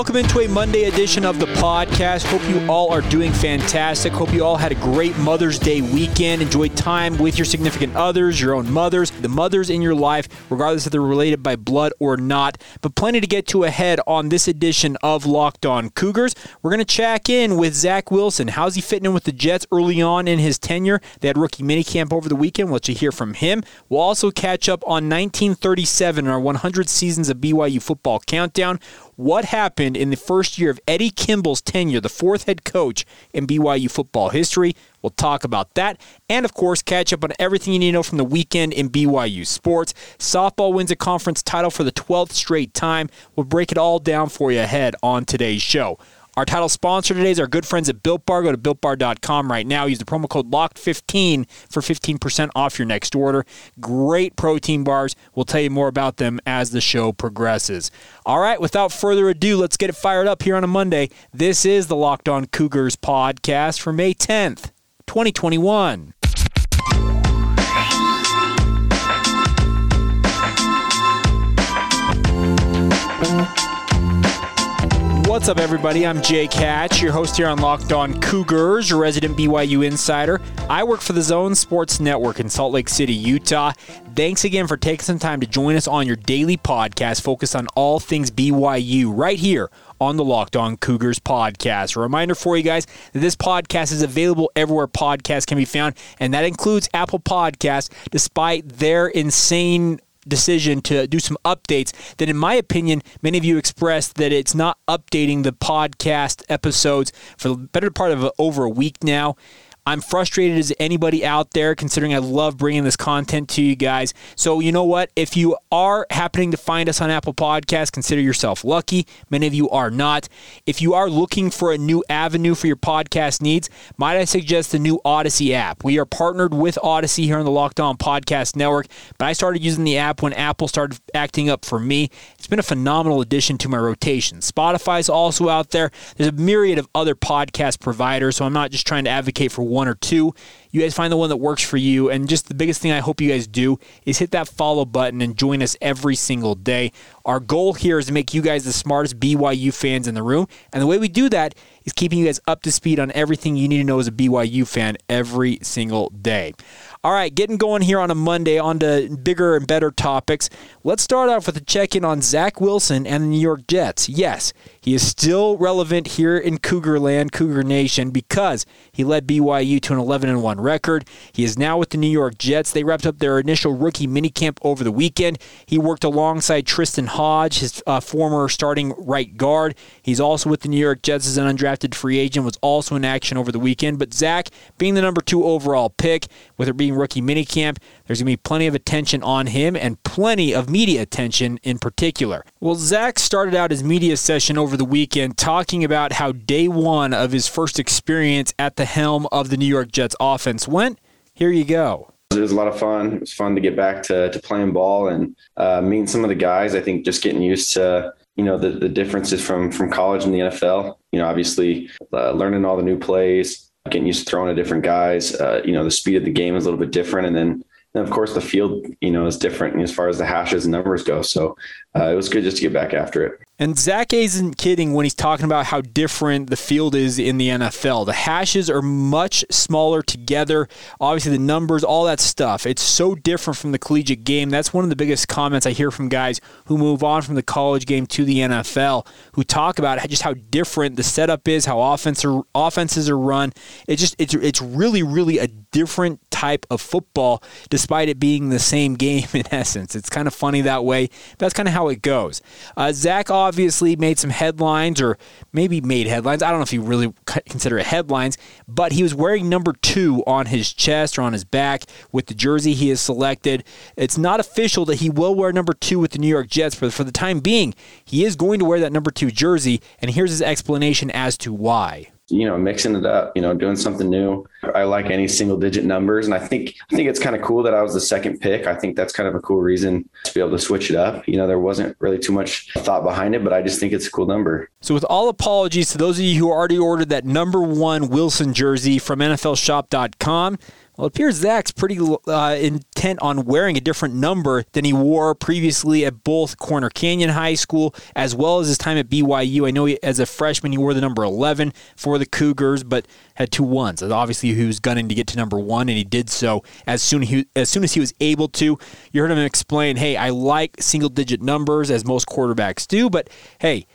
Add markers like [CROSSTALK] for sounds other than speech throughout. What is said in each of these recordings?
Welcome into a Monday edition of the podcast. Hope you all are doing fantastic. Hope you all had a great Mother's Day weekend. Enjoyed time with your significant others, your own mothers, the mothers in your life, regardless if they're related by blood or not. But plenty to get to ahead on this edition of Locked On Cougars. We're going to check in with Zach Wilson. How's he fitting in with the Jets early on in his tenure? They had rookie minicamp over the weekend. We'll let you hear from him. We'll also catch up on 1937 our 100 seasons of BYU football countdown what happened in the first year of Eddie Kimball's tenure, the fourth head coach in BYU football history. We'll talk about that. And of course, catch up on everything you need to know from the weekend in BYU sports. Softball wins a conference title for the 12th straight time. We'll break it all down for you ahead on today's show. Our title sponsor today is our good friends at Built Bar. Go to builtbar.com right now. Use the promo code LOCKED15 for 15% off your next order. Great protein bars. We'll tell you more about them as the show progresses. All right, without further ado, let's get it fired up here on a Monday. This is the Locked On Cougars podcast for May 10th, 2021. What's up, everybody? I'm Jake Hatch, your host here on Locked On Cougars, your resident BYU insider. I work for the Zone Sports Network in Salt Lake City, Utah. Thanks again for taking some time to join us on your daily podcast focused on all things BYU right here on the Locked On Cougars podcast. A reminder for you guys that this podcast is available everywhere podcasts can be found, and that includes Apple Podcasts, despite their insane decision to do some updates that in my opinion many of you expressed that it's not updating the podcast episodes for the better part of over a week now I'm frustrated as anybody out there, considering I love bringing this content to you guys. So, you know what? If you are happening to find us on Apple Podcasts, consider yourself lucky. Many of you are not. If you are looking for a new avenue for your podcast needs, might I suggest the new Odyssey app? We are partnered with Odyssey here on the Locked On Podcast Network, but I started using the app when Apple started acting up for me. It's been a phenomenal addition to my rotation. Spotify's also out there. There's a myriad of other podcast providers, so I'm not just trying to advocate for one or two. You guys find the one that works for you. And just the biggest thing I hope you guys do is hit that follow button and join us every single day. Our goal here is to make you guys the smartest BYU fans in the room. And the way we do that is keeping you guys up to speed on everything you need to know as a BYU fan every single day. All right, getting going here on a Monday on to bigger and better topics. Let's start off with a check in on Zach Wilson and the New York Jets. Yes, he is still relevant here in Cougar Land, Cougar Nation, because he led BYU to an 11 1 record. He is now with the New York Jets. They wrapped up their initial rookie minicamp over the weekend. He worked alongside Tristen Hoge, his uh, former starting right guard. He's also with the New York Jets as an undrafted free agent, was also in action over the weekend. But Zach, being the number two overall pick, with it being rookie minicamp. There's going to be plenty of attention on him and plenty of media attention in particular. Well, Zach started out his media session over the weekend talking about how day one of his first experience at the helm of the New York Jets offense went. Here you go. It was a lot of fun. It was fun to get back to, to playing ball and uh, meeting some of the guys. I think just getting used to you know the, the differences from from college and the NFL. You know, obviously uh, learning all the new plays, getting used to throwing to different guys. Uh, you know, the speed of the game is a little bit different, and then and of course the field, you know, is different as far as the hashes and numbers go. So uh, it was good just to get back after it. And Zach isn't kidding when he's talking about how different the field is in the NFL. The hashes are much smaller together. Obviously, the numbers, all that stuff. It's so different from the collegiate game. That's one of the biggest comments I hear from guys who move on from the college game to the NFL, who talk about just how different the setup is, how offense are, offenses are run. It's just it's it's really really a different type of football, despite it being the same [LAUGHS] game in essence. It's kind of funny that way. that's kind of how it goes. Uh, Zach obviously made some headlines, or maybe made headlines. I don't know if you really consider it headlines, but he was wearing number two on his chest or on his back with the jersey he has selected. It's not official that he will wear number two with the New York Jets, but for the time being, he is going to wear that number two jersey, and here's his explanation as to why you know, mixing it up, you know, doing something new. I like any single digit numbers. And I think, I think it's kind of cool that I was the second pick. I think that's kind of a cool reason to be able to switch it up. You know, there wasn't really too much thought behind it, but I just think it's a cool number. So with all apologies to those of you who already ordered that number one Wilson jersey from NFLshop.com, well, it appears Zach's pretty uh, intent on wearing a different number than he wore previously at both Corner Canyon High School as well as his time at BYU. I know he, as a freshman he wore the number 11 for the Cougars, but had two ones. Obviously, he was gunning to get to number one, and he did so as soon he, as soon as he was able to. You heard him explain, "Hey, I like single digit numbers as most quarterbacks do, but hey."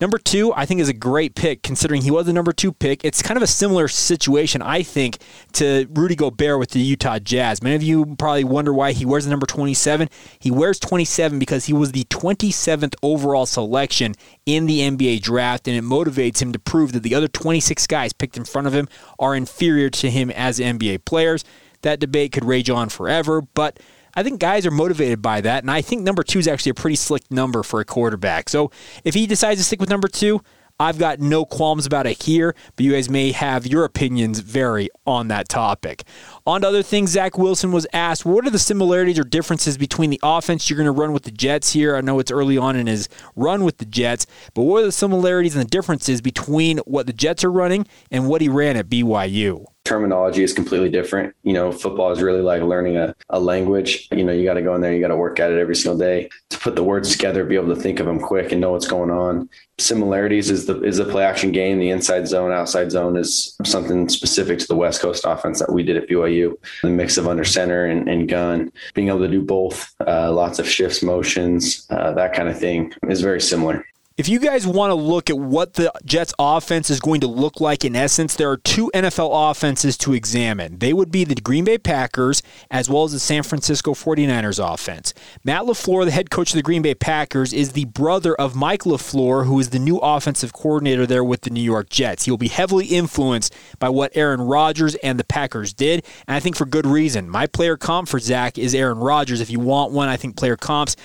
Number two, I think, is a great pick considering he was the number two pick. It's kind of a similar situation, I think, to Rudy Gobert with the Utah Jazz. Many of you probably wonder why he wears the number 27. He wears 27 because he was the 27th overall selection in the NBA draft, and it motivates him to prove that the other 26 guys picked in front of him are inferior to him as NBA players. That debate could rage on forever, but I think guys are motivated by that, and I think number two is actually a pretty slick number for a quarterback. So if he decides to stick with number two, I've got no qualms about it here, but you guys may have your opinions vary on that topic. On to other things, Zach Wilson was asked, what are the similarities or differences between the offense you're going to run with the Jets here? I know it's early on in his run with the Jets, but what are the similarities and the differences between what the Jets are running and what he ran at BYU? Terminology is completely different. You know, football is really like learning a, a language. You know, you got to go in there, you got to work at it every single day to put the words together, be able to think of them quick and know what's going on. Similarities is the is the play action game. The inside zone, outside zone is something specific to the West Coast offense that we did at BYU. The mix of under center and, and gun, being able to do both, uh, lots of shifts, motions, uh, that kind of thing is very similar. If you guys want to look at what the Jets offense is going to look like in essence, there are two NFL offenses to examine. They would be the Green Bay Packers as well as the San Francisco 49ers offense. Matt LaFleur, the head coach of the Green Bay Packers, is the brother of Mike LaFleur, who is the new offensive coordinator there with the New York Jets. He will be heavily influenced by what Aaron Rodgers and the Packers did, and I think for good reason. My player comp for Zach is Aaron Rodgers. If you want one, I think player comps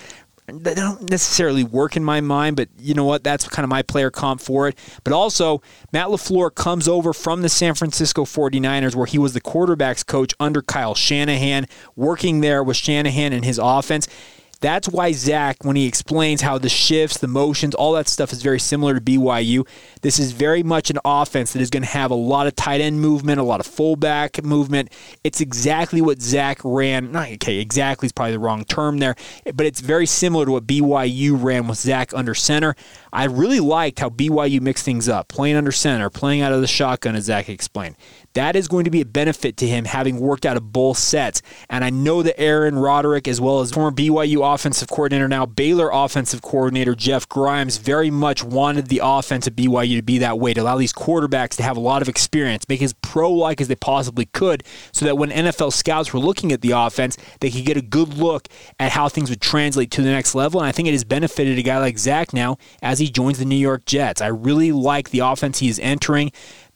they don't necessarily work in my mind, but you know what? That's kind of my player comp for it. But also, Matt LaFleur comes over from the San Francisco 49ers, where he was the quarterback's coach under Kyle Shanahan, working there with Shanahan and his offense. That's why Zach, when he explains how the shifts, the motions, all that stuff is very similar to BYU, this is very much an offense that is going to have a lot of tight end movement, a lot of fullback movement. It's exactly what Zach ran. Not, okay, exactly is probably the wrong term there, but it's very similar to what BYU ran with Zach under center. I really liked how BYU mixed things up, playing under center, playing out of the shotgun, as Zach explained. That is going to be a benefit to him having worked out of both sets. And I know that Aaron Roderick, as well as former BYU offensive coordinator, now Baylor offensive coordinator Jeff Grimes, very much wanted the offense at BYU to be that way, to allow these quarterbacks to have a lot of experience, make as pro like as they possibly could, so that when NFL scouts were looking at the offense, they could get a good look at how things would translate to the next level. And I think it has benefited a guy like Zach now as he joins the New York Jets. I really like the offense he is entering.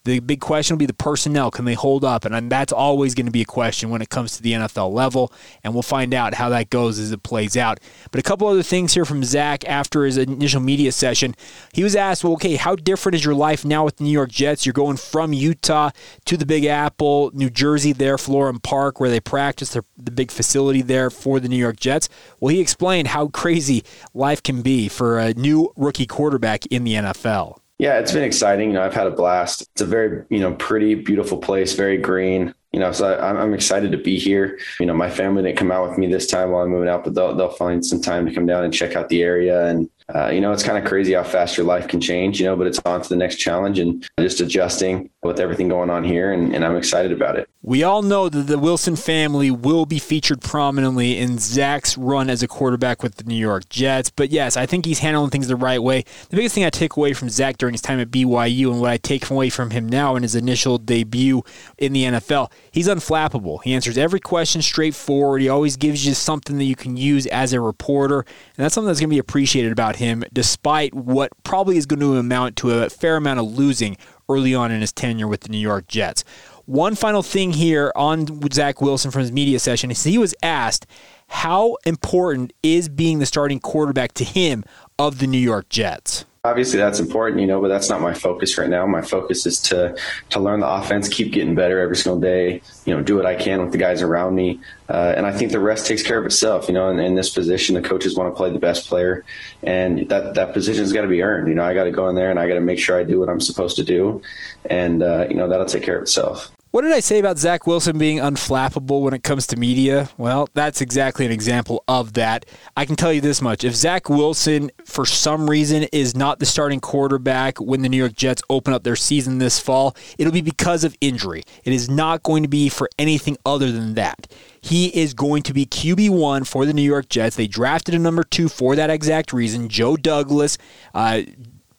The big question will be the personnel. Can they hold up? And that's always going to be a question when it comes to the NFL level. And we'll find out how that goes as it plays out. But a couple other things here from Zach after his initial media session. He was asked, well, okay, how different is your life now with the New York Jets? You're going from Utah to the Big Apple, New Jersey, there, Florham Park, where they practice, the big facility there for the New York Jets. Well, he explained how crazy life can be for a new rookie quarterback in the NFL. Yeah, it's been exciting. You know, I've had a blast. It's a very, you know, pretty, beautiful place, very green. You know, so I, I'm excited to be here. You know, my family didn't come out with me this time while I'm moving out, but they'll they'll find some time to come down and check out the area and uh, you know, it's kind of crazy how fast your life can change, you know, but it's on to the next challenge and just adjusting with everything going on here. And, and I'm excited about it. We all know that the Wilson family will be featured prominently in Zach's run as a quarterback with the New York Jets. But yes, I think he's handling things the right way. The biggest thing I take away from Zach during his time at BYU and what I take away from him now in his initial debut in the NFL, he's unflappable. He answers every question straightforward. He always gives you something that you can use as a reporter. And that's something that's going to be appreciated about him, despite what probably is going to amount to a fair amount of losing early on in his tenure with the New York Jets. One final thing here on Zach Wilson from his media session is he was asked how important is being the starting quarterback to him of the New York Jets. Obviously, that's important, you know, but that's not my focus right now. My focus is to to learn the offense, keep getting better every single day. You know, do what I can with the guys around me, uh, and I think the rest takes care of itself. You know, in, in this position, the coaches want to play the best player, and that that position's got to be earned. You know, I got to go in there and I got to make sure I do what I'm supposed to do, and uh, you know that'll take care of itself. What did I say about Zach Wilson being unflappable when it comes to media? Well, that's exactly an example of that. I can tell you this much. If Zach Wilson, for some reason, is not the starting quarterback when the New York Jets open up their season this fall, it'll be because of injury. It is not going to be for anything other than that. He is going to be QB1 for the New York Jets. They drafted a number two for that exact reason. Joe Douglas. Uh,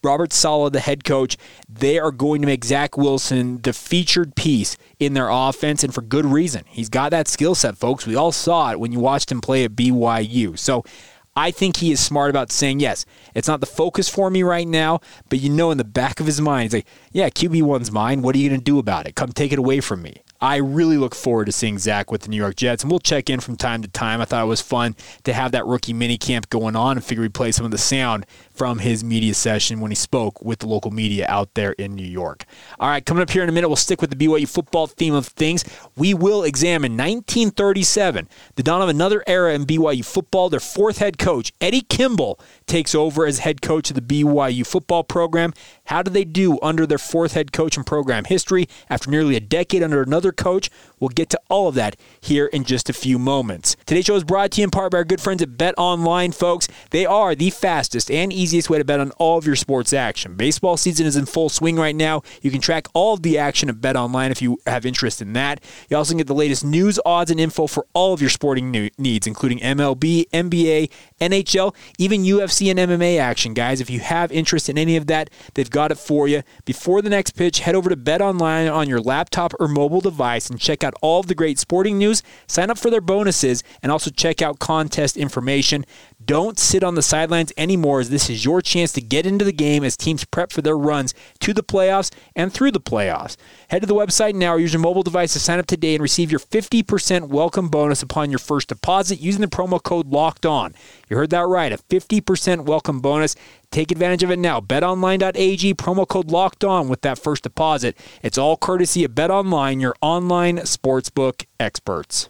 Robert Saleh, the head coach, they are going to make Zach Wilson the featured piece in their offense, and for good reason. He's got that skill set, folks. We all saw it when you watched him play at BYU. So I think he is smart about saying, yes, it's not the focus for me right now, but you know in the back of his mind, he's like, yeah, QB1's mine. What are you going to do about it? Come take it away from me. I really look forward to seeing Zach with the New York Jets, and we'll check in from time to time. I thought it was fun to have that rookie mini camp going on and figure we'd play some of the sound from his media session when he spoke with the local media out there in New York. All right, coming up here in a minute, we'll stick with the BYU football theme of things. We will examine 1937, the dawn of another era in BYU football. Their fourth head coach, Eddie Kimball, takes over as head coach of the BYU football program. How do they do under their fourth head coach in program history after nearly a decade under another coach? We'll get to all of that here in just a few moments. Today's show is brought to you in part by our good friends at Bet Online, folks. They are the fastest and easiest way to bet on all of your sports action. Baseball season is in full swing right now. You can track all of the action at Bet Online if you have interest in that. You also get the latest news, odds, and info for all of your sporting needs, including MLB, NBA, NHL, even UFC and MMA action, guys. If you have interest in any of that, they've got got it for you. Before the next pitch, head over to Bet Online on your laptop or mobile device and check out all of the great sporting news. Sign up for their bonuses and also check out contest information. Don't sit on the sidelines anymore, as this is your chance to get into the game as teams prep for their runs to the playoffs and through the playoffs. Head to the website now or use your mobile device to sign up today and receive your 50% welcome bonus upon your first deposit using the promo code LOCKED ON. You heard that right, a 50% welcome bonus. Take advantage of it now. BetOnline.ag, promo code locked on with that first deposit. It's all courtesy of BetOnline, your online sportsbook experts.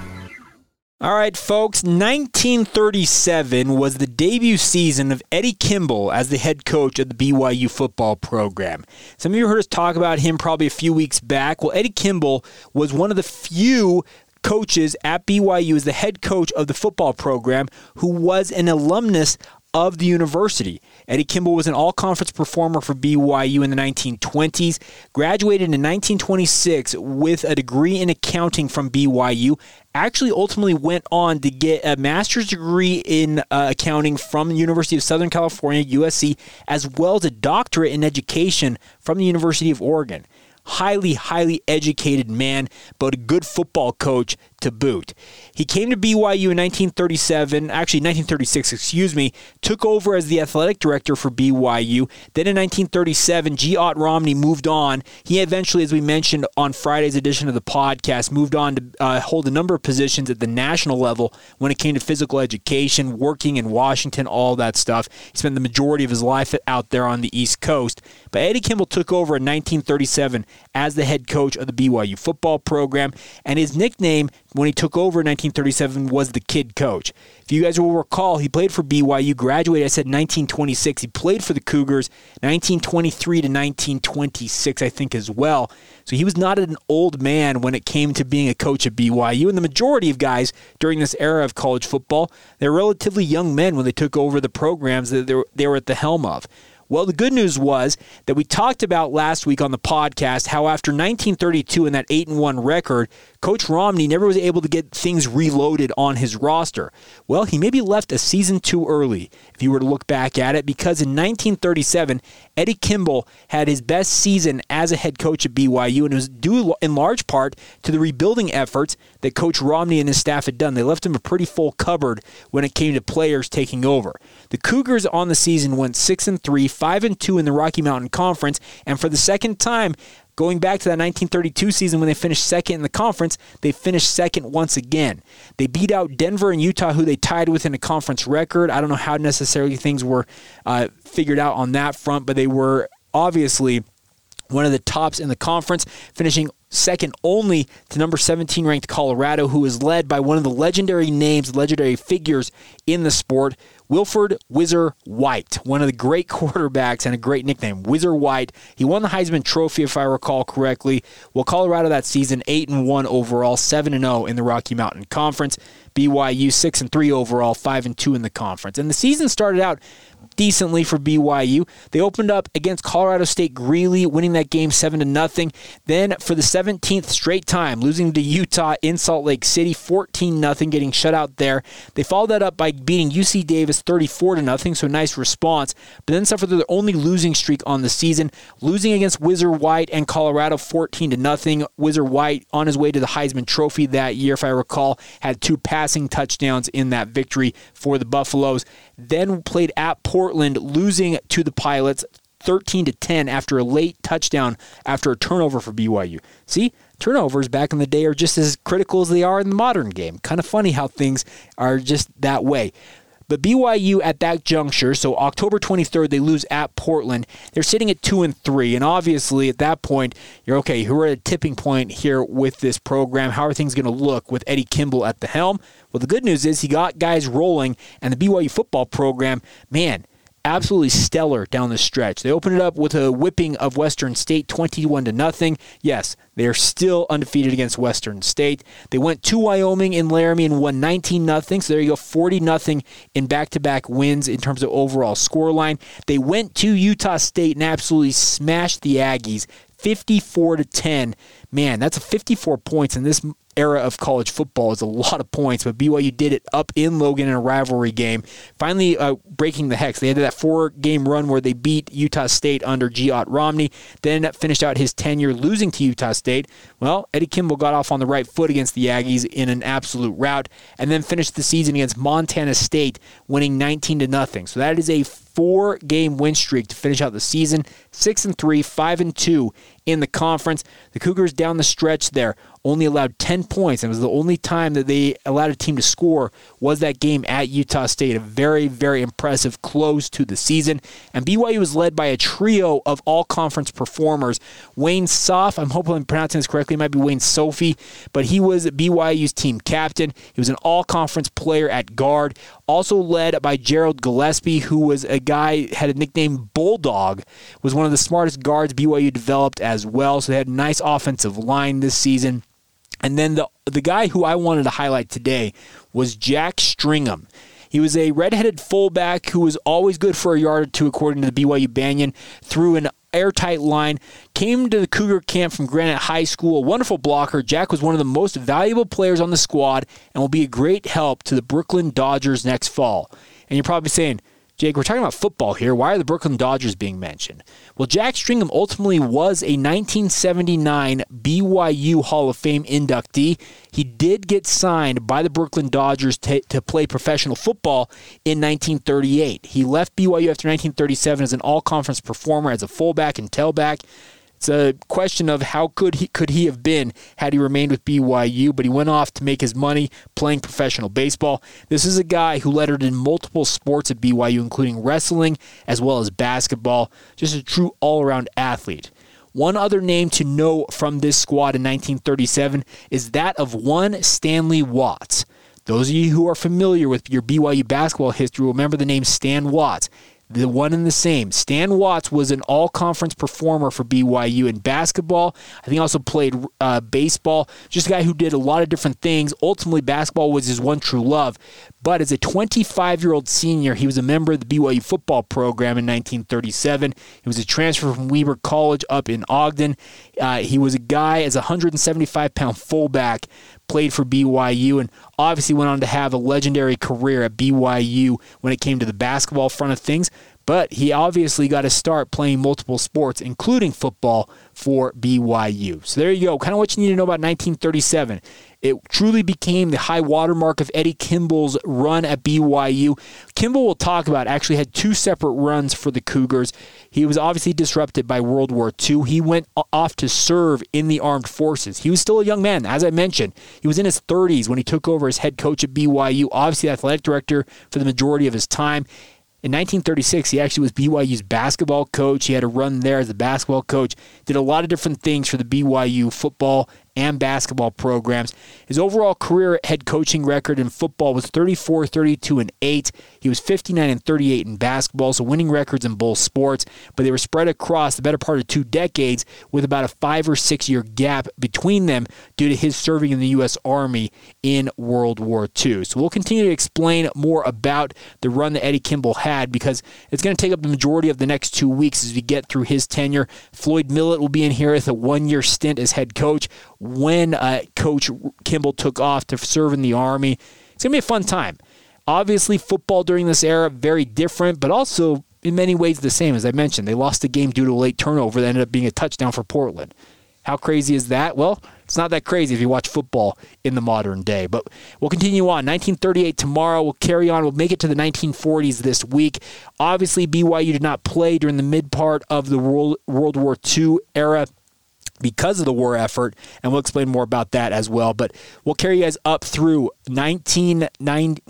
All right, folks, 1937 was the debut season of Eddie Kimball as the head coach of the BYU football program. Some of you heard us talk about him probably a few weeks back. Well, Eddie Kimball was one of the few coaches at BYU as the head coach of the football program who was an alumnus of the university. Eddie Kimball was an all conference performer for BYU in the 1920s, graduated in 1926 with a degree in accounting from BYU. Actually, ultimately went on to get a master's degree in uh, accounting from the University of Southern California, USC, as well as a doctorate in education from the University of Oregon. Highly, highly educated man, but a good football coach to boot. He came to BYU in 1937, actually 1936, excuse me, took over as the athletic director for BYU. Then in 1937, G. Ott Romney moved on. He eventually, as we mentioned on Friday's edition of the podcast, moved on to uh, hold a number of positions at the national level when it came to physical education, working in Washington, all that stuff. He spent the majority of his life out there on the East Coast. But Eddie Kimball took over in 1937 as the head coach of the BYU football program, and his nickname when he took over in 1937 was the kid coach. If you guys will recall, he played for BYU, graduated, I said 1926. He played for the Cougars 1923 to 1926, I think, as well. So he was not an old man when it came to being a coach at BYU. And the majority of guys during this era of college football, they're relatively young men when they took over the programs that they were, at the helm of. Well, the good news was that we talked about last week on the podcast how after 1932 and that 8 and 1 record, Coach Romney never was able to get things reloaded on his roster. Well, he maybe left a season too early, if you were to look back at it, because in 1937, Eddie Kimball had his best season as a head coach at BYU, and it was due in large part to the rebuilding efforts that Coach Romney and his staff had done. They left him a pretty full cupboard when it came to players taking over. The Cougars on the season went 6 and 3, 5 and 2 in the Rocky Mountain Conference, and for the second time, Going back to that 1932 season when they finished second in the conference, they finished second once again. They beat out Denver and Utah, who they tied with in a conference record. I don't know how necessarily things were uh, figured out on that front, but they were obviously one of the tops in the conference, finishing second only to number 17 ranked Colorado, who is led by one of the legendary names, legendary figures in the sport, Wilford Whizzer White, one of the great [LAUGHS] quarterbacks and a great nickname, Whizzer White. He won the Heisman Trophy, if I recall correctly. Well, Colorado that season, 8 and 1 overall, 7 and 0 in the Rocky Mountain Conference. BYU 6 and 3 overall, 5 and 2 in the conference. And the season started out decently for BYU. They opened up against Colorado State Greeley, winning that game 7 to nothing. Then for the 17th straight time, losing to Utah in Salt Lake City 14 nothing, getting shut out there. They followed that up by beating UC Davis 34 to nothing, so nice response. But then suffered their only losing streak on the season, losing against Whizzer White and Colorado 14 to nothing. Whizzer White on his way to the Heisman Trophy that year, if I recall, had two passing touchdowns in that victory for the Buffaloes. Then played at Portland, losing to the Pilots 13 to 10 after a late touchdown after a turnover for BYU. See, turnovers back in the day are just as critical as they are in the modern game. Kind of funny how things are just that way. But BYU at that juncture, so October 23rd, they lose at Portland. They're sitting at two and three, and obviously at that point, you're okay. We're at a tipping point here with this program. How are things going to look with Eddie Kimball at the helm? Well, the good news is he got guys rolling, and the BYU football program, man, absolutely stellar down the stretch. They opened it up with a whipping of Western State 21 to nothing. Yes, they are still undefeated against Western State. They went to Wyoming in Laramie and won 19 nothing. So there you go, 40 nothing in back-to-back wins in terms of overall scoreline. They went to Utah State and absolutely smashed the Aggies 54 to 10. Man, that's a 54 points in this era of college football is a lot of points, but BYU did it up in Logan in a rivalry game, finally uh, breaking the hex. They had that four game run where they beat Utah State under G. Ott Romney, then finished out his tenure losing to Utah State. Well, Eddie Kimball got off on the right foot against the Aggies in an absolute rout, and then finished the season against Montana State, winning 19 to nothing. So that is a four game win streak to finish out the season. Six and three, five and two in the conference. The Cougars down the stretch there only allowed 10 points. And It was the only time that they allowed a team to score was that game at Utah State. A very, very impressive close to the season. And BYU was led by a trio of all conference performers. Wayne Soff, I'm hoping I'm pronouncing this correctly, it might be Wayne Sophie, but he was BYU's team captain. He was an all conference player at guard. Also led by Gerald Gillespie, who was a guy, had a nickname Bulldog, was one of the smartest guards BYU developed as well. So they had a nice offensive line this season. And then the the guy who I wanted to highlight today was Jack Stringham. He was a redheaded fullback who was always good for a yard or two, according to the BYU Banyan. Through an airtight line, came to the Cougar camp from Granite High School. A wonderful blocker. Jack was one of the most valuable players on the squad and will be a great help to the Brooklyn Dodgers next fall. And you're probably saying, Jake, we're talking about football here. Why are the Brooklyn Dodgers being mentioned? Well, Jack Stringham ultimately was a 1979 BYU Hall of Fame inductee. He did get signed by the Brooklyn Dodgers to, to play professional football in 1938. He left BYU after 1937 as an all conference performer as a fullback and tailback. It's a question of how good he could he have been had he remained with BYU, but he went off to make his money playing professional baseball. This is a guy who lettered in multiple sports at BYU, including wrestling as well as basketball. Just a true all-around athlete. One other name to know from this squad in 1937 is that of one Stanley Watts. Those of you who are familiar with your BYU basketball history remember the name Stan Watts the one and the same. Stan Watts was an all conference performer for BYU in basketball. I think he also played uh, baseball. Just a guy who did a lot of different things. Ultimately, basketball was his one true love. But as a 25 year old senior, he was a member of the BYU football program in 1937. He was a transfer from Weber College up in Ogden. Uh, he was a guy as a 175 pound fullback played for BYU and obviously went on to have a legendary career at BYU when it came to the basketball front of things. But he obviously got to start playing multiple sports, including football, for BYU. So there you go. Kind of what you need to know about 1937. It truly became the high watermark of Eddie Kimball's run at BYU. Kimball will talk about actually had two separate runs for the Cougars. He was obviously disrupted by World War II. He went off to serve in the armed forces. He was still a young man, as I mentioned. He was in his 30s when he took over as head coach at BYU, obviously athletic director for the majority of his time. In 1936, he actually was BYU's basketball coach. He had a run there as a basketball coach. Did a lot of different things for the BYU football and basketball programs. His overall career head coaching record in football was 34, 32, and 8. He was 59 and 38 in basketball, so winning records in both sports, but they were spread across the better part of two decades with about a five or six year gap between them due to his serving in the U.S. Army in World War II. So we'll continue to explain more about the run that Eddie Kimball had because it's going to take up the majority of the next two weeks as we get through his tenure. Floyd Millet will be in here with a one year stint as head coach when uh, Coach Kimball took off to serve in the Army. It's going to be a fun time. Obviously, football during this era, very different, but also in many ways the same. As I mentioned, they lost the game due to a late turnover that ended up being a touchdown for Portland. How crazy is that? Well, it's not that crazy if you watch football in the modern day. But we'll continue on. 1938 tomorrow. We'll carry on. We'll make it to the 1940s this week. Obviously, BYU did not play during the mid part of the World, World War II era because of the war effort, and we'll explain more about that as well. But we'll carry you guys up through 1990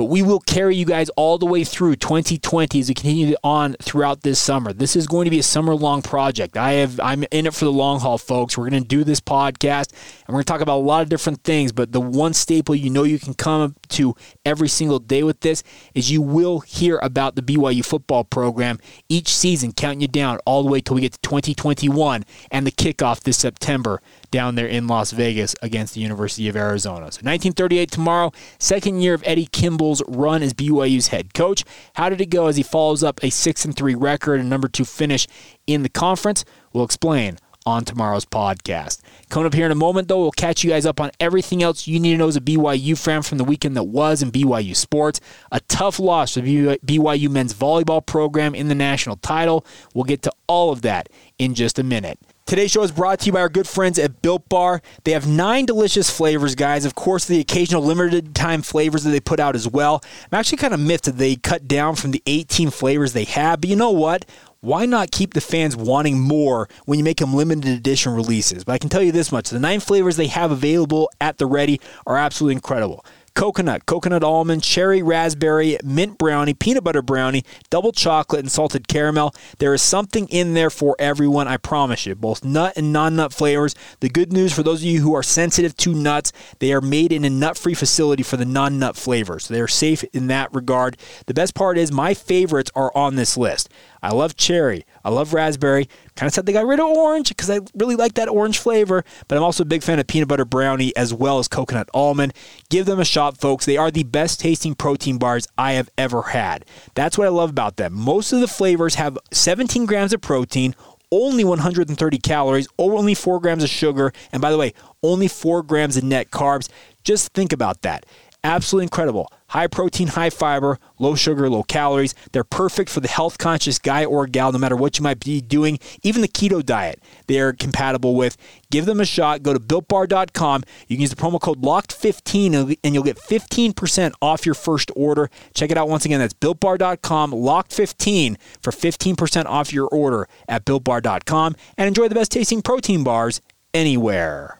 but we will carry you guys all the way through 2020 as we continue on throughout this summer. This is going to be a summer long project. I have I'm in it for the long haul, folks. We're going to do this podcast and we're going to talk about a lot of different things, but the one staple you know you can come to every single day with this is you will hear about the BYU football program each season counting you down all the way till we get to 2021 and the kickoff this September down there in Las Vegas against the University of Arizona. So 1938 tomorrow, second year of Eddie Kimball's run as BYU's head coach. How did it go as he follows up a 6 and 3 record and number 2 finish in the conference? We'll explain on tomorrow's podcast. Coming up here in a moment, though, we'll catch you guys up on everything else you need to know as a BYU fan from the weekend that was in BYU sports. A tough loss for the BYU men's volleyball program in the national title. We'll get to all of that in just a minute. Today's show is brought to you by our good friends at Built Bar. They have nine delicious flavors, guys. Of course, the occasional limited time flavors that they put out as well. I'm actually kind of miffed that they cut down from the 18 flavors they have, but you know what? Why not keep the fans wanting more when you make them limited edition releases? But I can tell you this much the nine flavors they have available at the ready are absolutely incredible coconut, coconut almond, cherry raspberry, mint brownie, peanut butter brownie, double chocolate, and salted caramel. There is something in there for everyone, I promise you. Both nut and non nut flavors. The good news for those of you who are sensitive to nuts, they are made in a nut free facility for the non nut flavors. They are safe in that regard. The best part is my favorites are on this list. I love cherry. I love raspberry. Kind of said they got rid of orange because I really like that orange flavor, but I'm also a big fan of peanut butter brownie as well as coconut almond. Give them a shot, folks. They are the best tasting protein bars I have ever had. That's what I love about them. Most of the flavors have 17 grams of protein, only 130 calories, only 4 grams of sugar, and by the way, only 4 grams of net carbs. Just think about that. Absolutely incredible High protein, high fiber, low sugar, low calories. They're perfect for the health conscious guy or gal, no matter what you might be doing. Even the keto diet, they're compatible with. Give them a shot. Go to builtbar.com. You can use the promo code LOCKED15 and you'll get 15% off your first order. Check it out once again. That's builtbar.com, LOCKED15 for 15% off your order at builtbar.com and enjoy the best tasting protein bars anywhere.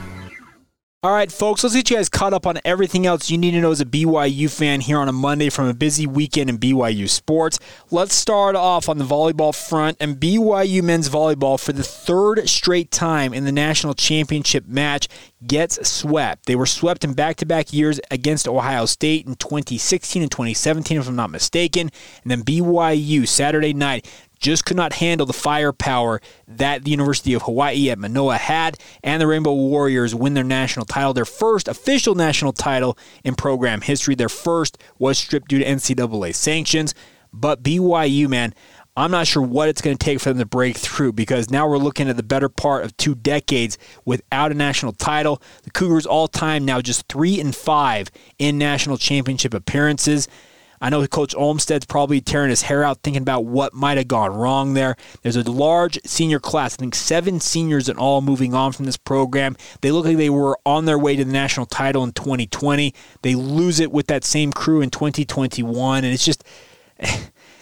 All right, folks, let's get you guys caught up on everything else you need to know as a BYU fan here on a Monday from a busy weekend in BYU sports. Let's start off on the volleyball front and BYU men's volleyball for the third straight time in the national championship match gets swept. They were swept in back to back years against Ohio State in 2016 and 2017, if I'm not mistaken. And then BYU Saturday night just could not handle the firepower that the University of Hawaii at Manoa had, and the Rainbow Warriors win their national title, their first official national title in program history. Their first was stripped due to NCAA sanctions. But BYU, man, I'm not sure what it's going to take for them to break through because now we're looking at the better part of two decades without a national title. The Cougars all time now just three and five in national championship appearances. I know Coach Olmstead's probably tearing his hair out thinking about what might have gone wrong there. There's a large senior class, I think seven seniors in all moving on from this program. They look like they were on their way to the national title in 2020. They lose it with that same crew in 2021, and it's just.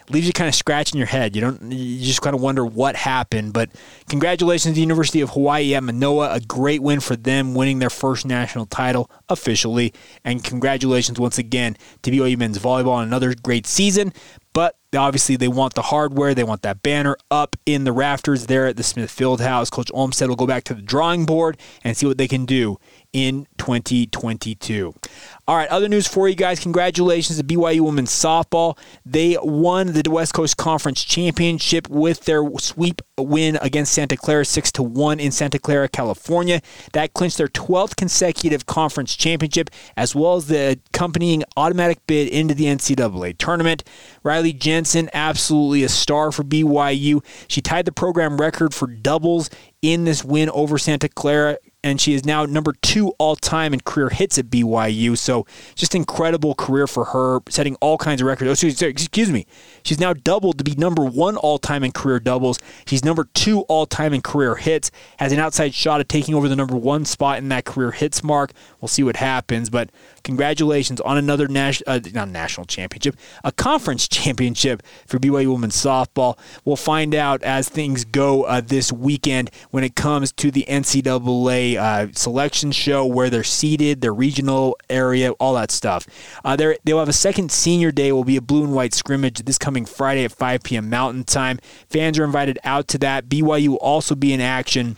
Leaves you kind of scratching your head. You don't you just kind of wonder what happened. But congratulations to the University of Hawaii at Manoa, a great win for them, winning their first national title officially. And congratulations once again to BYU men's volleyball on another great season. But obviously, they want the hardware. They want that banner up in the rafters there at the Smith Field House. Coach Olmstead will go back to the drawing board and see what they can do in 2022. All right, other news for you guys. Congratulations to BYU women's softball. They won the West Coast Conference Championship with their sweep win against Santa Clara 6 to 1 in Santa Clara, California. That clinched their 12th consecutive conference championship as well as the accompanying automatic bid into the NCAA tournament. Riley Jensen, absolutely a star for BYU. She tied the program record for doubles in this win over Santa Clara and she is now number two all time in career hits at BYU. So just incredible career for her, setting all kinds of records. Oh, excuse me, she's now doubled to be number one all time in career doubles. She's number two all time in career hits. Has an outside shot at taking over the number one spot in that career hits mark. We'll see what happens, but congratulations on another national, uh, not national championship, a conference championship for BYU women's softball. We'll find out as things go uh, this weekend when it comes to the NCAA uh, selection show where they're seated, their regional area, all that stuff. Uh, they'll have a second senior day. Will be a blue and white scrimmage this coming Friday at 5 p.m. Mountain Time. Fans are invited out to that. BYU will also be in action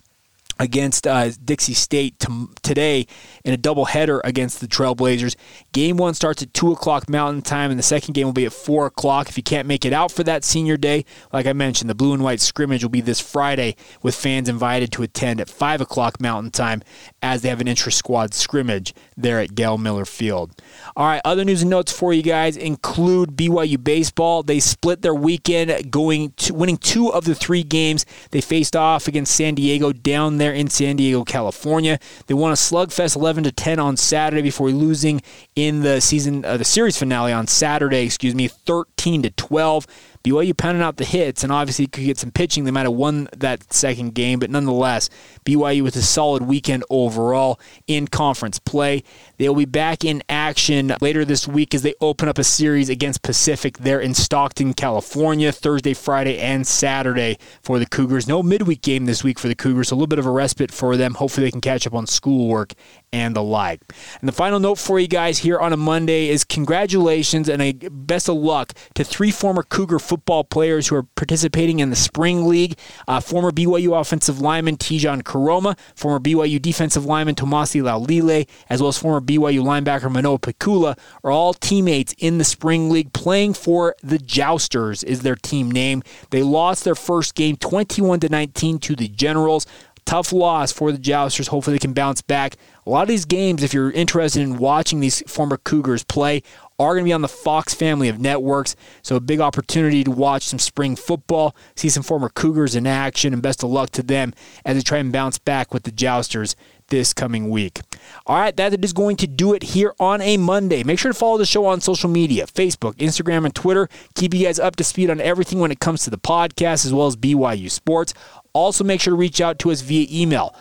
against uh, Dixie State t- today in a doubleheader against the Trailblazers. Game one starts at 2 o'clock Mountain Time, and the second game will be at 4 o'clock. If you can't make it out for that senior day, like I mentioned, the blue and white scrimmage will be this Friday with fans invited to attend at 5 o'clock Mountain Time as they have an intra squad scrimmage there at Gail Miller Field. All right, other news and notes for you guys include BYU baseball. They split their weekend, going to winning two of the three games they faced off against San Diego down there in San Diego, California. They won a slugfest 11 to 10 on Saturday before losing in the season, uh, the series finale on Saturday. Excuse me, 13 to 12. BYU pounding out the hits, and obviously could get some pitching. They might have won that second game, but nonetheless, BYU with a solid weekend overall in conference play. They will be back in action later this week as they open up a series against Pacific there in Stockton, California, Thursday, Friday, and Saturday for the Cougars. No midweek game this week for the Cougars, a little bit of a respite for them. Hopefully, they can catch up on schoolwork and the like. And the final note for you guys here on a Monday is congratulations and a best of luck to three former Cougar football players who are participating in the Spring League. Uh, former BYU offensive lineman Tejan Koroma, former BYU defensive lineman Tomasi Laulile, as well as former BYU linebacker Manoa Pikula are all teammates in the spring league playing for the Jousters is their team name. They lost their first game 21 to 19 to the Generals. Tough loss for the Jousters. Hopefully they can bounce back. A lot of these games, if you're interested in watching these former Cougars play, are going to be on the Fox family of networks. So a big opportunity to watch some spring football, see some former Cougars in action, and best of luck to them as they try and bounce back with the Jousters this coming week. All right, that is going to do it here on a Monday. Make sure to follow the show on social media Facebook, Instagram, and Twitter. Keep you guys up to speed on everything when it comes to the podcast as well as BYU Sports. Also, make sure to reach out to us via email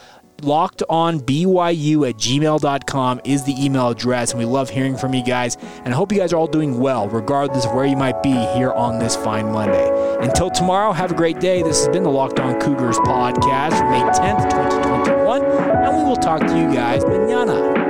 locked on BYU at gmail.com is the email address. And we love hearing from you guys. And I hope you guys are all doing well, regardless of where you might be here on this fine Monday. Until tomorrow, have a great day. This has been the Locked On Cougars podcast for May 10th, 2021. And we will talk to you guys manana.